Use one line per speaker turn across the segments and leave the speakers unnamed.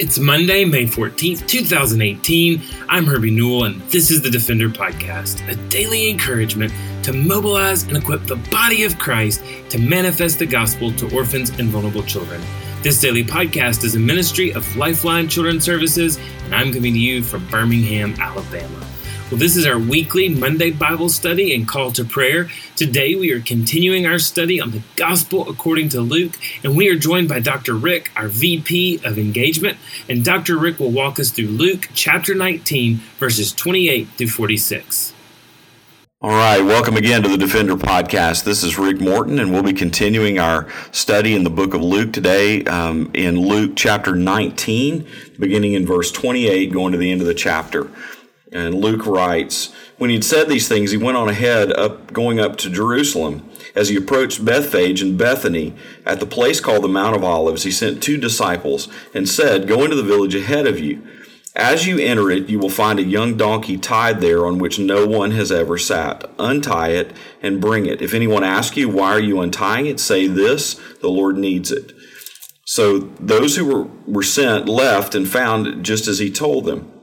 It's Monday, May 14th, 2018. I'm Herbie Newell, and this is the Defender Podcast, a daily encouragement to mobilize and equip the body of Christ to manifest the gospel to orphans and vulnerable children. This daily podcast is a ministry of Lifeline Children's Services, and I'm coming to you from Birmingham, Alabama. Well, this is our weekly Monday Bible study and call to prayer. Today we are continuing our study on the Gospel according to Luke, and we are joined by Dr. Rick, our VP of Engagement, and Dr. Rick will walk us through Luke chapter 19, verses 28 through 46.
All right, welcome again to the Defender Podcast. This is Rick Morton, and we'll be continuing our study in the book of Luke today um, in Luke chapter 19, beginning in verse 28, going to the end of the chapter. And Luke writes, When he'd said these things, he went on ahead, up, going up to Jerusalem. As he approached Bethphage and Bethany, at the place called the Mount of Olives, he sent two disciples and said, Go into the village ahead of you. As you enter it, you will find a young donkey tied there on which no one has ever sat. Untie it and bring it. If anyone asks you, Why are you untying it? say this The Lord needs it. So those who were, were sent left and found just as he told them.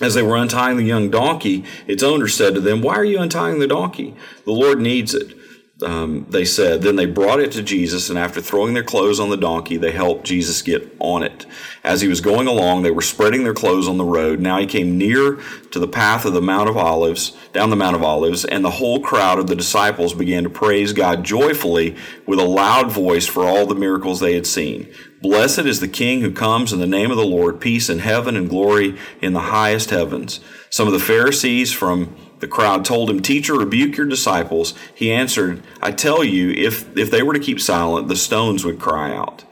As they were untying the young donkey, its owner said to them, Why are you untying the donkey? The Lord needs it. Um, they said. Then they brought it to Jesus, and after throwing their clothes on the donkey, they helped Jesus get on it. As he was going along, they were spreading their clothes on the road. Now he came near to the path of the Mount of Olives, down the Mount of Olives, and the whole crowd of the disciples began to praise God joyfully with a loud voice for all the miracles they had seen. Blessed is the King who comes in the name of the Lord, peace in heaven and glory in the highest heavens. Some of the Pharisees from the crowd told him, Teacher, rebuke your disciples. He answered, I tell you, if, if they were to keep silent, the stones would cry out.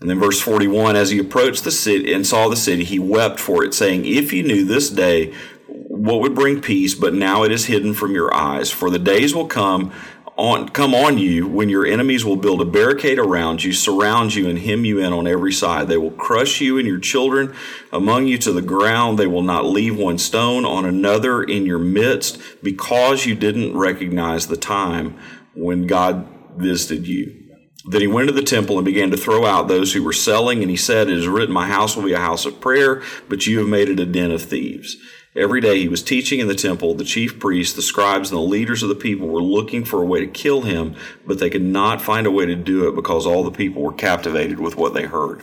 And then verse 41 As he approached the city and saw the city, he wept for it, saying, If you knew this day what would bring peace, but now it is hidden from your eyes. For the days will come on come on you when your enemies will build a barricade around you, surround you, and hem you in on every side. They will crush you and your children among you to the ground. They will not leave one stone on another in your midst, because you didn't recognize the time when God visited you. Then he went to the temple and began to throw out those who were selling, and he said, It is written, My house will be a house of prayer, but you have made it a den of thieves. Every day he was teaching in the temple. The chief priests, the scribes, and the leaders of the people were looking for a way to kill him, but they could not find a way to do it because all the people were captivated with what they heard.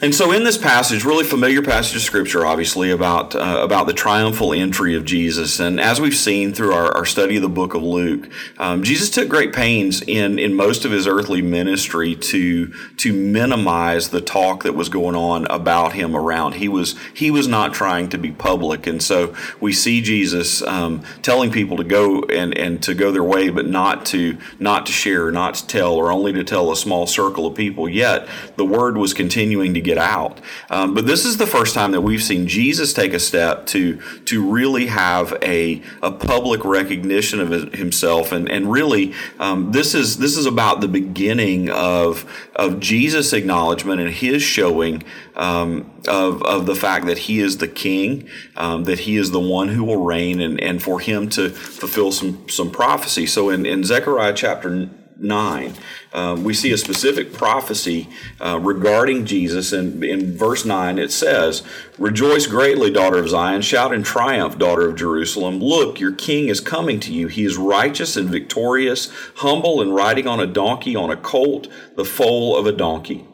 And so, in this passage, really familiar passage of scripture, obviously about uh, about the triumphal entry of Jesus, and as we've seen through our, our study of the book of Luke, um, Jesus took great pains in in most of his earthly ministry to to minimize the talk that was going on about him around. He was he was not trying to be public, and so we see Jesus um, telling people to go and and to go their way, but not to not to share, not to tell, or only to tell a small circle of people. Yet the word was continuing to get out. Um, but this is the first time that we've seen Jesus take a step to to really have a, a public recognition of himself, and and really um, this is this is about the beginning of of Jesus' acknowledgement and his showing um, of of the fact that he is the King, um, that he is the one who will reign, and and for him to fulfill some some prophecy. So in in Zechariah chapter 9. Um, we see a specific prophecy uh, regarding Jesus. And in verse 9, it says, Rejoice greatly, daughter of Zion. Shout in triumph, daughter of Jerusalem. Look, your king is coming to you. He is righteous and victorious, humble and riding on a donkey, on a colt, the foal of a donkey.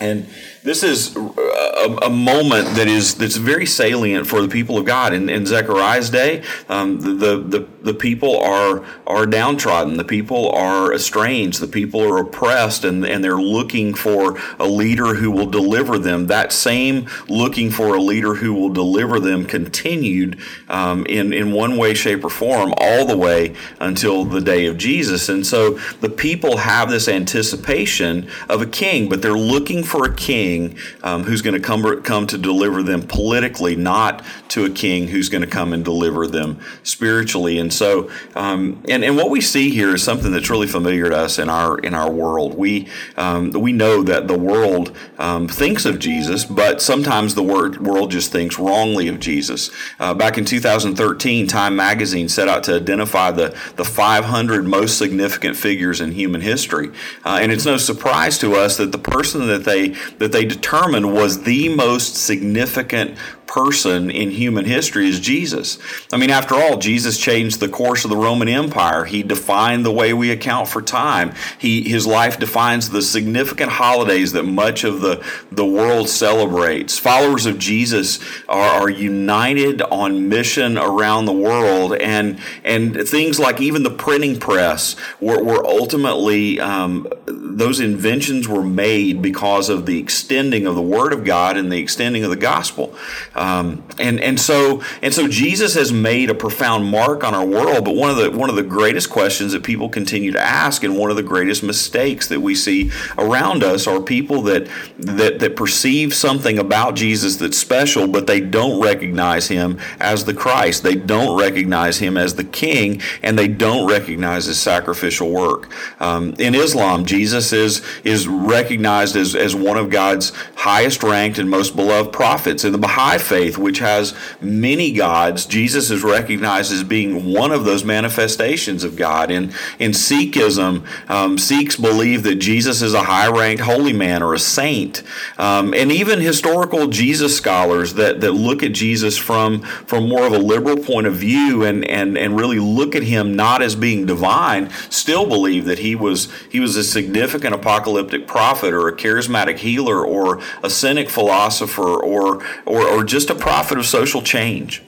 And this is a, a, moment that is that's very salient for the people of God. In, in Zechariah's day, um, the, the the people are are downtrodden. The people are estranged. The people are oppressed, and and they're looking for a leader who will deliver them. That same looking for a leader who will deliver them continued um, in in one way, shape, or form all the way until the day of Jesus. And so the people have this anticipation of a king, but they're looking for a king king um, who's going to come come to deliver them politically, not to a king who's going to come and deliver them spiritually. And so, um, and and what we see here is something that's really familiar to us in our in our world. We um, we know that the world um, thinks of Jesus, but sometimes the word, world just thinks wrongly of Jesus. Uh, back in 2013, Time Magazine set out to identify the the 500 most significant figures in human history, uh, and it's no surprise to us that the person that they that they determined was the most significant person in human history is Jesus. I mean, after all, Jesus changed the course of the Roman Empire. He defined the way we account for time. He, his life defines the significant holidays that much of the, the world celebrates. Followers of Jesus are, are united on mission around the world, and, and things like even the printing press were, were ultimately, um, those inventions were made because of the extending of the Word of God and the extending of the gospel. Um, and and so and so Jesus has made a profound mark on our world. But one of the one of the greatest questions that people continue to ask, and one of the greatest mistakes that we see around us, are people that that that perceive something about Jesus that's special, but they don't recognize him as the Christ. They don't recognize him as the King, and they don't recognize his sacrificial work. Um, in Islam, Jesus is is recognized as as one of God's highest ranked and most beloved prophets. In the Baha'i faith, which has many gods, Jesus is recognized as being one of those manifestations of God. In, in Sikhism, um, Sikhs believe that Jesus is a high ranked holy man or a saint. Um, and even historical Jesus scholars that, that look at Jesus from, from more of a liberal point of view and, and, and really look at him not as being divine still believe that he was, he was a significant apocalyptic prophet or a charismatic healer or a cynic philosopher or, or, or just a prophet of social change.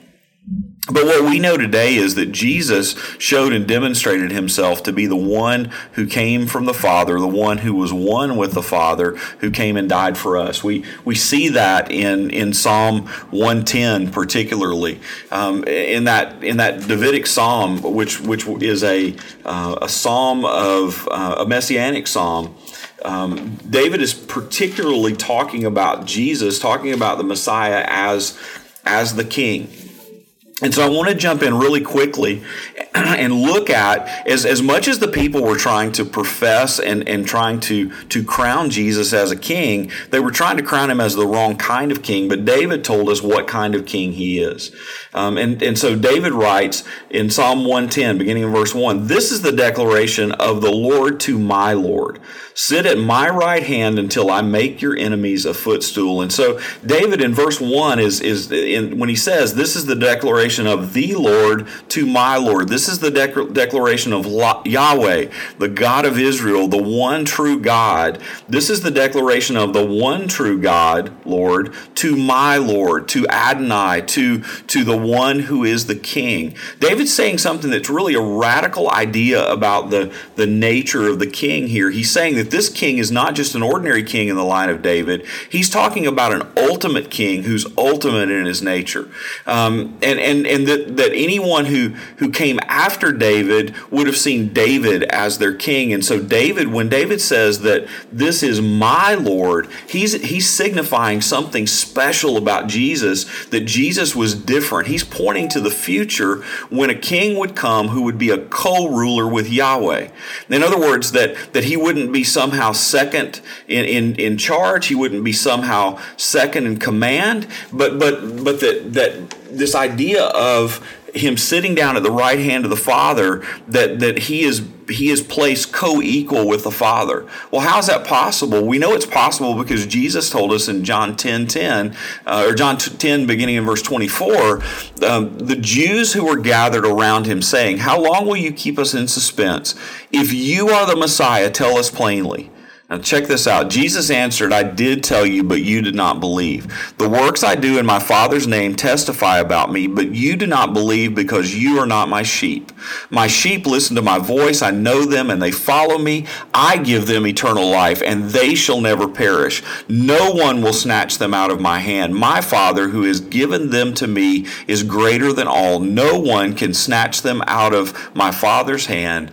But what we know today is that Jesus showed and demonstrated himself to be the one who came from the Father, the one who was one with the Father, who came and died for us. We, we see that in, in Psalm 110 particularly. Um, in, that, in that Davidic psalm, which, which is a, uh, a psalm of uh, a messianic psalm, um, David is particularly talking about Jesus, talking about the Messiah as as the King. And so I want to jump in really quickly and look at as, as much as the people were trying to profess and, and trying to, to crown Jesus as a king, they were trying to crown him as the wrong kind of king, but David told us what kind of king he is. Um, and, and so David writes in Psalm 110, beginning in verse 1, This is the declaration of the Lord to my Lord. Sit at my right hand until I make your enemies a footstool. And so David in verse 1 is, is in, when he says, This is the declaration of the Lord to my Lord. This is the dec- declaration of Yahweh, the God of Israel, the one true God. This is the declaration of the one true God, Lord, to my Lord, to Adonai, to, to the one who is the king. David's saying something that's really a radical idea about the, the nature of the king here. He's saying that that this king is not just an ordinary king in the line of David. He's talking about an ultimate king who's ultimate in his nature. Um, and and, and that, that anyone who, who came after David would have seen David as their king. And so David, when David says that this is my Lord, he's, he's signifying something special about Jesus, that Jesus was different. He's pointing to the future when a king would come who would be a co-ruler with Yahweh. In other words, that, that he wouldn't be somehow second in, in, in charge. He wouldn't be somehow second in command. But but but that that this idea of him sitting down at the right hand of the Father, that that he is he is placed co-equal with the Father. Well, how is that possible? We know it's possible because Jesus told us in John 10, 10 uh, or John 10, beginning in verse 24, um, the Jews who were gathered around him saying, How long will you keep us in suspense? If you are the Messiah, tell us plainly. Now, check this out. Jesus answered, I did tell you, but you did not believe. The works I do in my Father's name testify about me, but you do not believe because you are not my sheep. My sheep listen to my voice. I know them and they follow me. I give them eternal life and they shall never perish. No one will snatch them out of my hand. My Father, who has given them to me, is greater than all. No one can snatch them out of my Father's hand.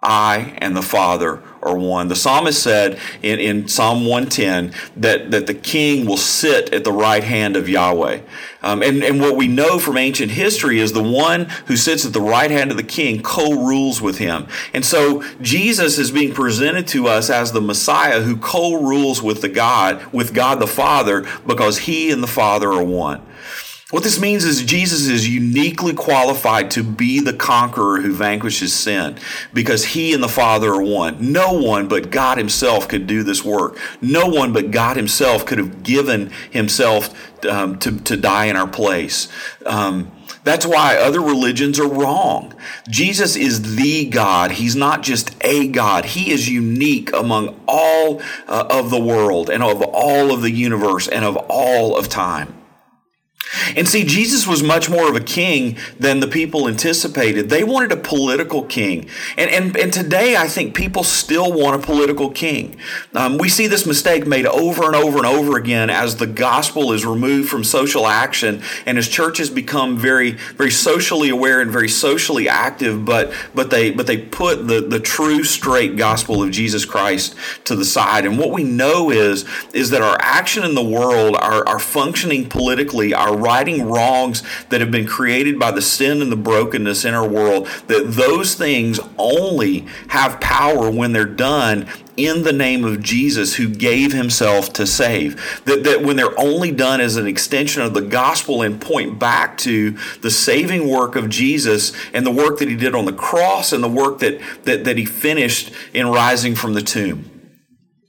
I and the Father are one. The psalmist said in, in Psalm 110 that, that the king will sit at the right hand of Yahweh. Um, and, and what we know from ancient history is the one who sits at the right hand of the king co-rules with him. And so Jesus is being presented to us as the Messiah who co-rules with the God, with God the Father, because he and the Father are one. What this means is Jesus is uniquely qualified to be the conqueror who vanquishes sin because he and the Father are one. No one but God himself could do this work. No one but God himself could have given himself um, to, to die in our place. Um, that's why other religions are wrong. Jesus is the God. He's not just a God. He is unique among all uh, of the world and of all of the universe and of all of time. And see, Jesus was much more of a king than the people anticipated. They wanted a political king. And, and, and today, I think people still want a political king. Um, we see this mistake made over and over and over again as the gospel is removed from social action and as churches become very, very socially aware and very socially active, but, but, they, but they put the, the true, straight gospel of Jesus Christ to the side. And what we know is, is that our action in the world, our, our functioning politically, our righting wrongs that have been created by the sin and the brokenness in our world, that those things only have power when they're done in the name of Jesus who gave himself to save. That, that when they're only done as an extension of the gospel and point back to the saving work of Jesus and the work that he did on the cross and the work that, that, that he finished in rising from the tomb.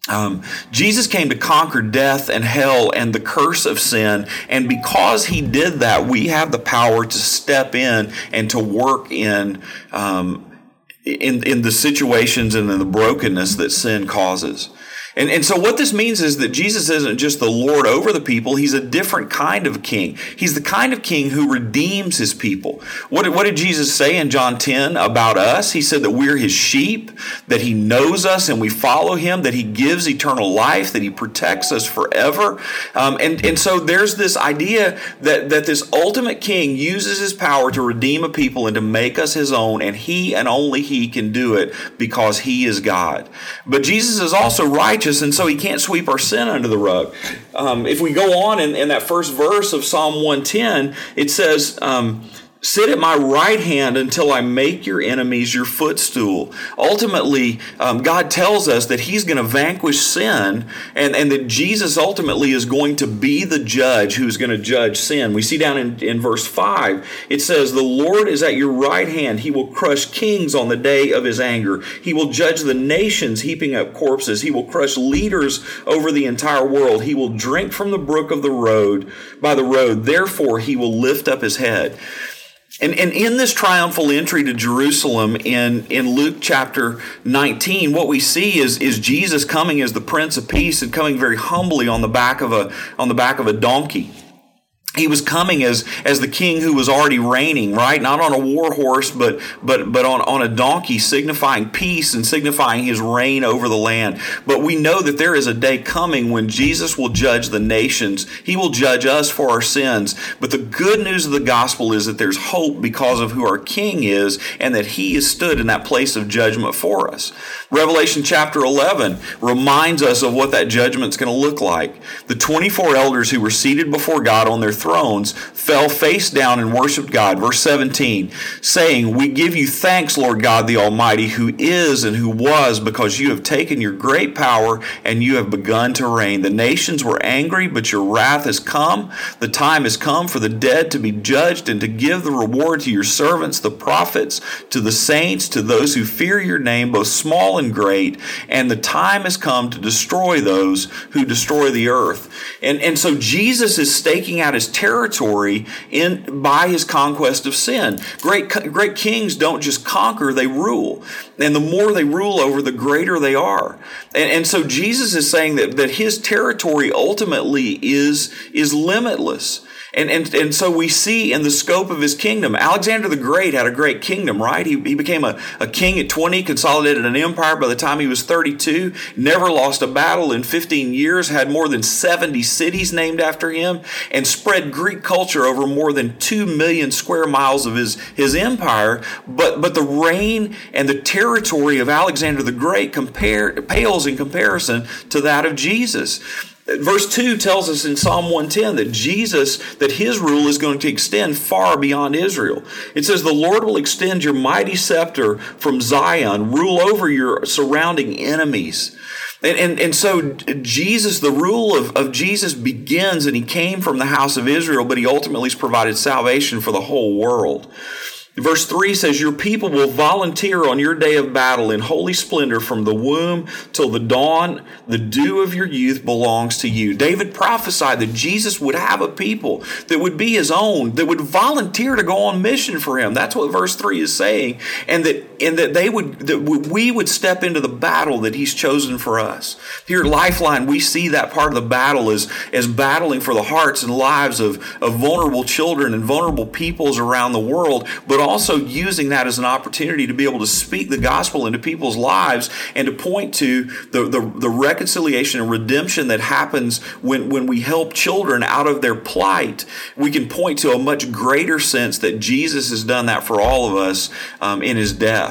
Um, Jesus came to conquer death and hell and the curse of sin. And because he did that, we have the power to step in and to work in, um, in, in the situations and in the brokenness that sin causes. And, and so what this means is that Jesus isn't just the Lord over the people. He's a different kind of king. He's the kind of king who redeems his people. What, what did Jesus say in John 10 about us? He said that we're his sheep, that he knows us and we follow him, that he gives eternal life, that he protects us forever. Um, and, and so there's this idea that, that this ultimate king uses his power to redeem a people and to make us his own, and he and only he can do it because he is God. But Jesus is also right righteous, and so he can't sweep our sin under the rug. Um, if we go on in, in, that first verse of Psalm 110, it says, um, Sit at my right hand until I make your enemies your footstool. Ultimately, um, God tells us that He's going to vanquish sin and, and that Jesus ultimately is going to be the judge who's going to judge sin. We see down in, in verse 5, it says, The Lord is at your right hand. He will crush kings on the day of His anger. He will judge the nations, heaping up corpses. He will crush leaders over the entire world. He will drink from the brook of the road by the road. Therefore, He will lift up His head. And, and in this triumphal entry to Jerusalem in, in Luke chapter 19, what we see is, is Jesus coming as the Prince of Peace and coming very humbly on the back of a, on the back of a donkey he was coming as as the king who was already reigning right? Not on a war horse but but but on on a donkey signifying peace and signifying his reign over the land. But we know that there is a day coming when Jesus will judge the nations. He will judge us for our sins. But the good news of the gospel is that there's hope because of who our king is and that he has stood in that place of judgment for us. Revelation chapter 11 reminds us of what that judgment's going to look like. The 24 elders who were seated before God on their thrones fell face down and worshiped God. Verse 17, saying, We give you thanks, Lord God the Almighty, who is and who was, because you have taken your great power and you have begun to reign. The nations were angry, but your wrath has come. The time has come for the dead to be judged and to give the reward to your servants, the prophets, to the saints, to those who fear your name, both small and great. And the time has come to destroy those who destroy the earth. And, and so Jesus is staking out his territory in by his conquest of sin. Great great kings don't just conquer, they rule. And the more they rule over, the greater they are. And, and so Jesus is saying that, that his territory ultimately is, is limitless. And, and, and so we see in the scope of his kingdom, Alexander the Great had a great kingdom, right? He, he became a, a king at 20, consolidated an empire by the time he was 32, never lost a battle in 15 years, had more than 70 cities named after him, and spread Greek culture over more than 2 million square miles of his, his empire. But, but the reign and the territory of Alexander the Great compare, pales in comparison to that of Jesus. Verse 2 tells us in Psalm 110 that Jesus, that his rule is going to extend far beyond Israel. It says, The Lord will extend your mighty scepter from Zion, rule over your surrounding enemies. And, and, and so Jesus, the rule of, of Jesus begins, and he came from the house of Israel, but he ultimately has provided salvation for the whole world. Verse 3 says, Your people will volunteer on your day of battle in holy splendor from the womb till the dawn. The dew of your youth belongs to you. David prophesied that Jesus would have a people that would be his own, that would volunteer to go on mission for him. That's what verse 3 is saying. And that, and that they would, that we would step into the battle that he's chosen for us. Here at Lifeline, we see that part of the battle as, as battling for the hearts and lives of, of vulnerable children and vulnerable peoples around the world, but also using that as an opportunity to be able to speak the gospel into people's lives and to point to the, the, the reconciliation and redemption that happens when, when we help children out of their plight. We can point to a much greater sense that Jesus has done that for all of us um, in his death.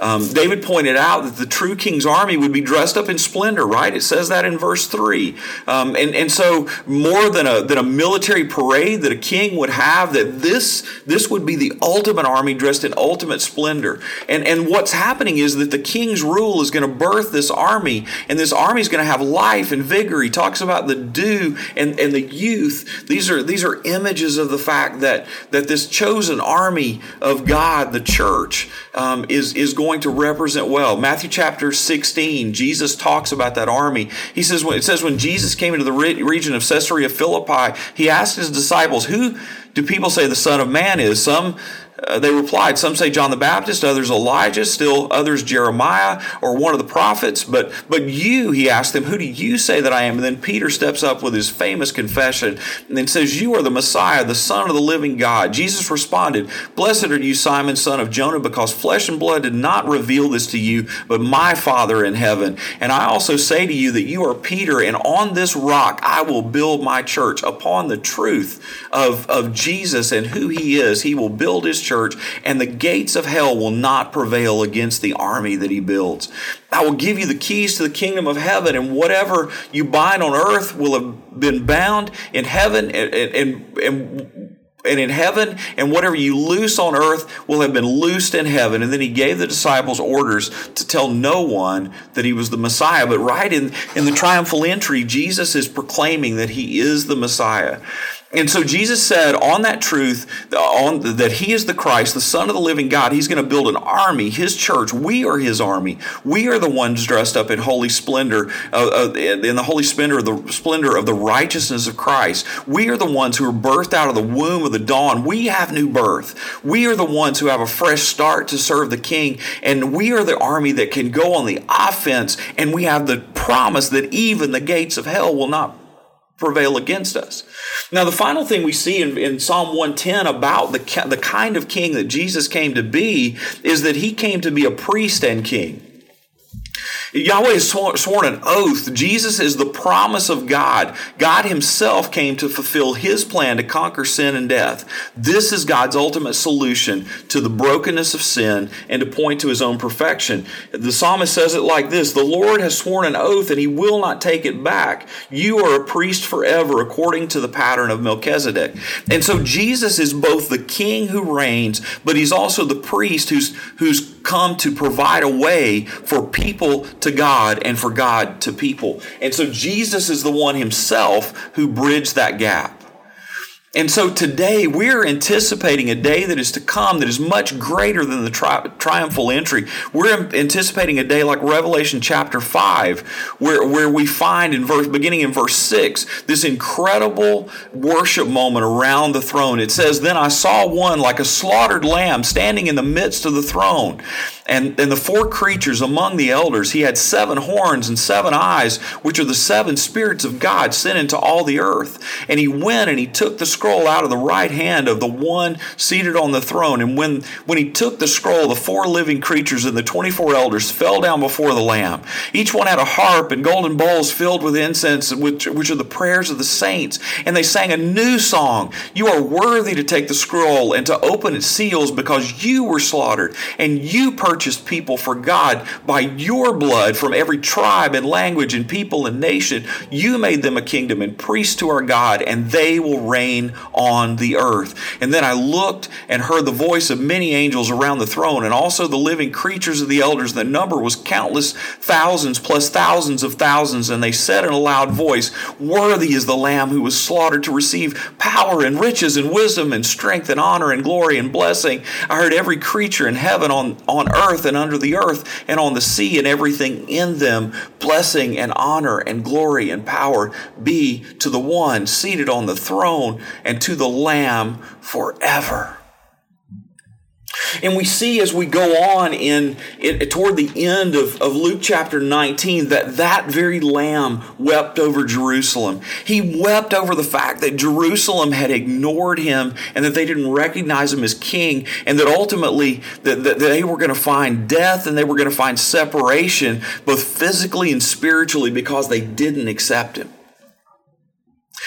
Um, David pointed out that the true king's army would be dressed up in splendor, right? It says that in verse 3. Um, and, and so, more than a, than a military parade that a king would have, that this, this would be the ultimate army dressed in ultimate splendor. And, and what's happening is that the king's rule is going to birth this army, and this army is going to have life and vigor. He talks about the dew and, and the youth. These are, these are images of the fact that, that this chosen army of God, the church, um, is, is going going to represent well. Matthew chapter 16, Jesus talks about that army. He says, it says, when Jesus came into the region of Caesarea Philippi, he asked his disciples, Who do people say the Son of Man is? Some uh, they replied, Some say John the Baptist, others Elijah, still others Jeremiah or one of the prophets. But, but you, he asked them, Who do you say that I am? And then Peter steps up with his famous confession and says, You are the Messiah, the Son of the living God. Jesus responded, Blessed are you, Simon, son of Jonah, because flesh and blood did not reveal this to you, but my Father in heaven. And I also say to you that you are Peter, and on this rock I will build my church. Upon the truth of, of Jesus and who he is, he will build his church church, and the gates of hell will not prevail against the army that he builds. I will give you the keys to the kingdom of heaven, and whatever you bind on earth will have been bound in heaven, and, and, and and in heaven, and whatever you loose on earth will have been loosed in heaven. And then he gave the disciples orders to tell no one that he was the Messiah. But right in, in the triumphal entry, Jesus is proclaiming that he is the Messiah. And so Jesus said on that truth, on that he is the Christ, the Son of the living God. He's going to build an army, his church. We are his army. We are the ones dressed up in holy splendor, uh, uh, in the holy splendor, the splendor of the righteousness of Christ. We are the ones who are birthed out of the womb of the dawn. We have new birth. We are the ones who have a fresh start to serve the King, and we are the army that can go on the offense. And we have the promise that even the gates of hell will not prevail against us. Now, the final thing we see in, in, Psalm 110 about the, the kind of king that Jesus came to be is that he came to be a priest and king. Yahweh has sworn an oath. Jesus is the promise of God. God Himself came to fulfill His plan to conquer sin and death. This is God's ultimate solution to the brokenness of sin and to point to His own perfection. The psalmist says it like this The Lord has sworn an oath and He will not take it back. You are a priest forever according to the pattern of Melchizedek. And so Jesus is both the king who reigns, but He's also the priest who's, who's come to provide a way for people to God and for God to people. And so Jesus is the one himself who bridged that gap. And so today we're anticipating a day that is to come that is much greater than the tri- triumphal entry. We're anticipating a day like Revelation chapter 5, where, where we find in verse, beginning in verse 6, this incredible worship moment around the throne. It says, Then I saw one like a slaughtered lamb standing in the midst of the throne and, and the four creatures among the elders, he had seven horns and seven eyes, which are the seven spirits of God sent into all the earth. And he went and he took the scroll out of the right hand of the one seated on the throne. And when, when he took the scroll, the four living creatures and the 24 elders fell down before the Lamb. Each one had a harp and golden bowls filled with incense, which, which are the prayers of the saints. And they sang a new song. You are worthy to take the scroll and to open its seals because you were slaughtered and you purchased people for God by your blood from every tribe and language and people and nation. You made them a kingdom and priests to our God, and they will reign on the earth. And then I looked and heard the voice of many angels around the throne, and also the living creatures of the elders. The number was countless thousands plus thousands of thousands. And they said in a loud voice, Worthy is the Lamb who was slaughtered to receive power and riches and wisdom and strength and honor and glory and blessing. I heard every creature in heaven, on, on earth, and under the earth, and on the sea, and everything in them, blessing and honor and glory and power be to the one seated on the throne and to the Lamb forever. And we see as we go on in, in, toward the end of, of Luke chapter 19 that that very lamb wept over Jerusalem. He wept over the fact that Jerusalem had ignored him and that they didn't recognize him as king and that ultimately that, that they were going to find death and they were going to find separation both physically and spiritually because they didn't accept him.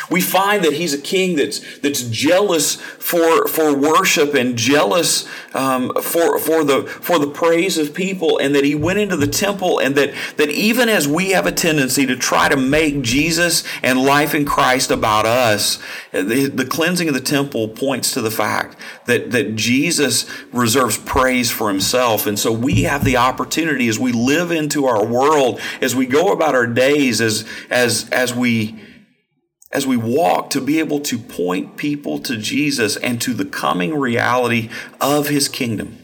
We find that he's a king that's, that's jealous for, for worship and jealous um, for, for, the, for the praise of people, and that he went into the temple, and that, that even as we have a tendency to try to make Jesus and life in Christ about us, the, the cleansing of the temple points to the fact that, that Jesus reserves praise for himself. And so we have the opportunity as we live into our world, as we go about our days, as, as, as we as we walk to be able to point people to Jesus and to the coming reality of his kingdom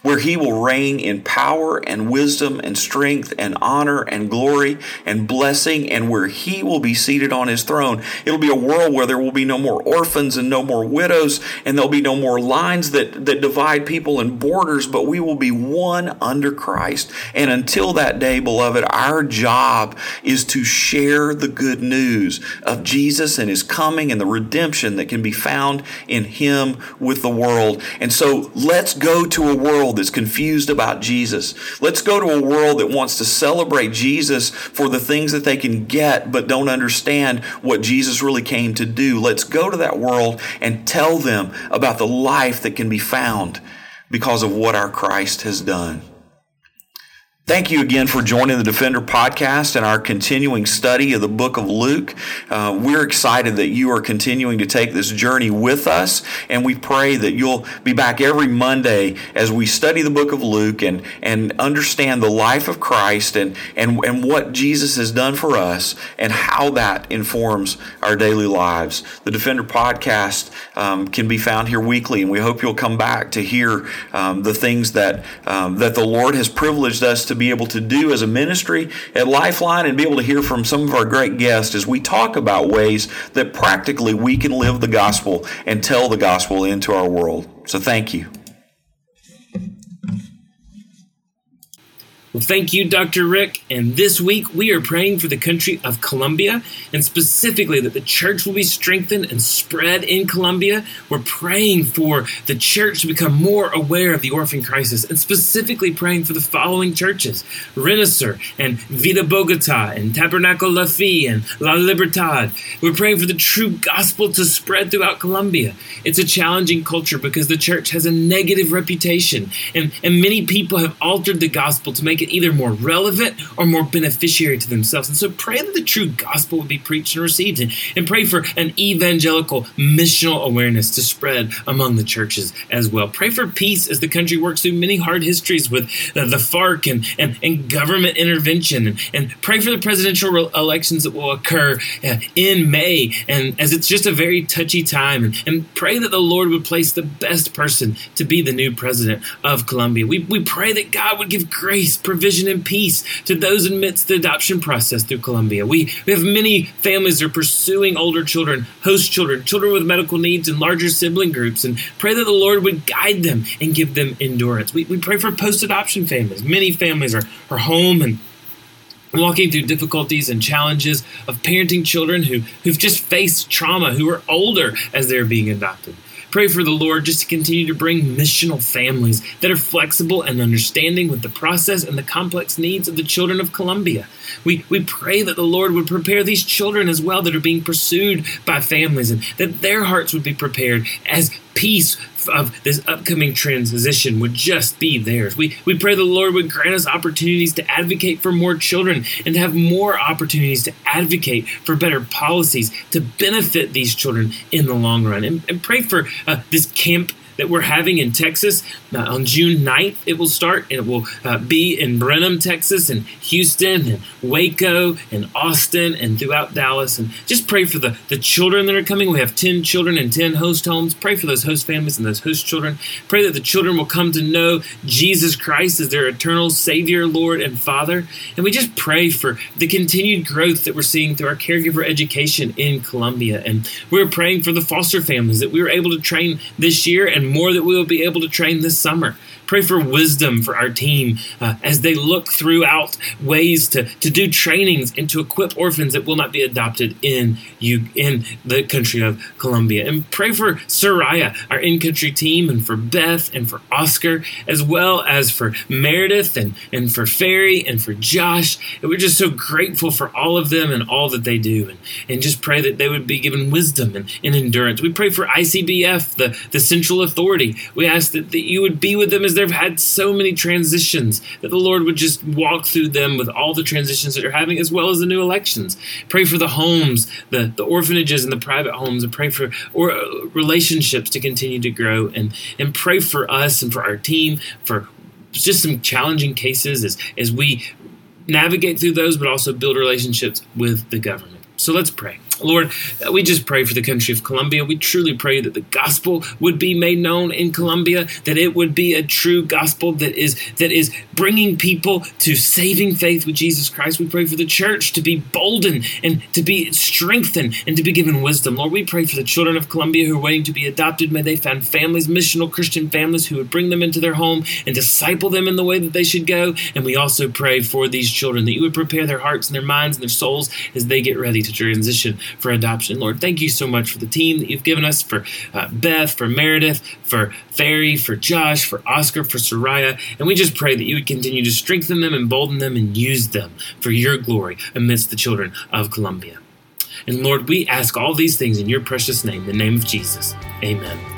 where he will reign in power and wisdom and strength and honor and glory and blessing, and where he will be seated on his throne. It'll be a world where there will be no more orphans and no more widows, and there'll be no more lines that, that divide people and borders, but we will be one under Christ. And until that day, beloved, our job is to share the good news of Jesus and his coming and the redemption that can be found in him with the world. And so let's go to a world world that's confused about Jesus. Let's go to a world that wants to celebrate Jesus for the things that they can get, but don't understand what Jesus really came to do. Let's go to that world and tell them about the life that can be found because of what our Christ has done. Thank you again for joining the Defender podcast and our continuing study of the book of Luke. Uh, we're excited that you are continuing to take this journey with us, and we pray that you'll be back every Monday as we study the book of Luke and, and understand the life of Christ and, and, and what Jesus has done for us and how that informs our daily lives. The Defender podcast um, can be found here weekly, and we hope you'll come back to hear um, the things that, um, that the Lord has privileged us to to be able to do as a ministry at Lifeline and be able to hear from some of our great guests as we talk about ways that practically we can live the gospel and tell the gospel into our world. So thank you.
Well, thank you, Dr. Rick. And this week we are praying for the country of Colombia and specifically that the church will be strengthened and spread in Colombia. We're praying for the church to become more aware of the orphan crisis and specifically praying for the following churches Renacer and Vida Bogota and Tabernacle La Fe and La Libertad. We're praying for the true gospel to spread throughout Colombia. It's a challenging culture because the church has a negative reputation and, and many people have altered the gospel to make it either more relevant or more beneficiary to themselves. And so pray that the true gospel would be preached and received, and, and pray for an evangelical missional awareness to spread among the churches as well. Pray for peace as the country works through many hard histories with uh, the FARC and, and, and government intervention, and, and pray for the presidential re- elections that will occur uh, in May, and as it's just a very touchy time, and, and pray that the Lord would place the best person to be the new president of Colombia. We, we pray that God would give grace, provision and peace to those amidst the adoption process through Colombia. We, we have many families that are pursuing older children, host children, children with medical needs, and larger sibling groups, and pray that the Lord would guide them and give them endurance. We, we pray for post adoption families. Many families are, are home and walking through difficulties and challenges of parenting children who, who've just faced trauma, who are older as they're being adopted. Pray for the Lord just to continue to bring missional families that are flexible and understanding with the process and the complex needs of the children of Colombia. We, we pray that the Lord would prepare these children as well that are being pursued by families and that their hearts would be prepared as peace of this upcoming transition would just be theirs. We, we pray the Lord would grant us opportunities to advocate for more children and to have more opportunities to advocate for better policies to benefit these children in the long run. And, and pray for uh, this camp that we're having in Texas. Uh, on June 9th, it will start, and it will uh, be in Brenham, Texas, and Houston, and Waco, and Austin, and throughout Dallas. And just pray for the, the children that are coming. We have 10 children and 10 host homes. Pray for those host families and those host children. Pray that the children will come to know Jesus Christ as their eternal Savior, Lord, and Father. And we just pray for the continued growth that we're seeing through our caregiver education in Colombia. And we're praying for the foster families that we were able to train this year and more that we will be able to train this summer. Pray for wisdom for our team uh, as they look throughout ways to, to do trainings and to equip orphans that will not be adopted in you in the country of Colombia. And pray for Soraya, our in-country team, and for Beth and for Oscar, as well as for Meredith and, and for Ferry and for Josh. And we're just so grateful for all of them and all that they do. And, and just pray that they would be given wisdom and, and endurance. We pray for ICBF, the, the central authority. We ask that, that you would be with them as they've had so many transitions, that the Lord would just walk through them with all the transitions that they're having, as well as the new elections. Pray for the homes, the, the orphanages and the private homes, and pray for or, uh, relationships to continue to grow, and, and pray for us and for our team, for just some challenging cases as, as we navigate through those, but also build relationships with the government. So let's pray. Lord, we just pray for the country of Colombia. We truly pray that the gospel would be made known in Colombia, that it would be a true gospel that is that is bringing people to saving faith with Jesus Christ. We pray for the church to be boldened and to be strengthened and to be given wisdom. Lord, we pray for the children of Colombia who are waiting to be adopted. May they find families, missional Christian families who would bring them into their home and disciple them in the way that they should go. And we also pray for these children that you would prepare their hearts and their minds and their souls as they get ready to transition for adoption. Lord, thank you so much for the team that you've given us for uh, Beth, for Meredith, for Ferry, for Josh, for Oscar, for Soraya. And we just pray that you would continue to strengthen them, embolden them, and use them for your glory amidst the children of Colombia. And Lord, we ask all these things in your precious name, the name of Jesus. Amen.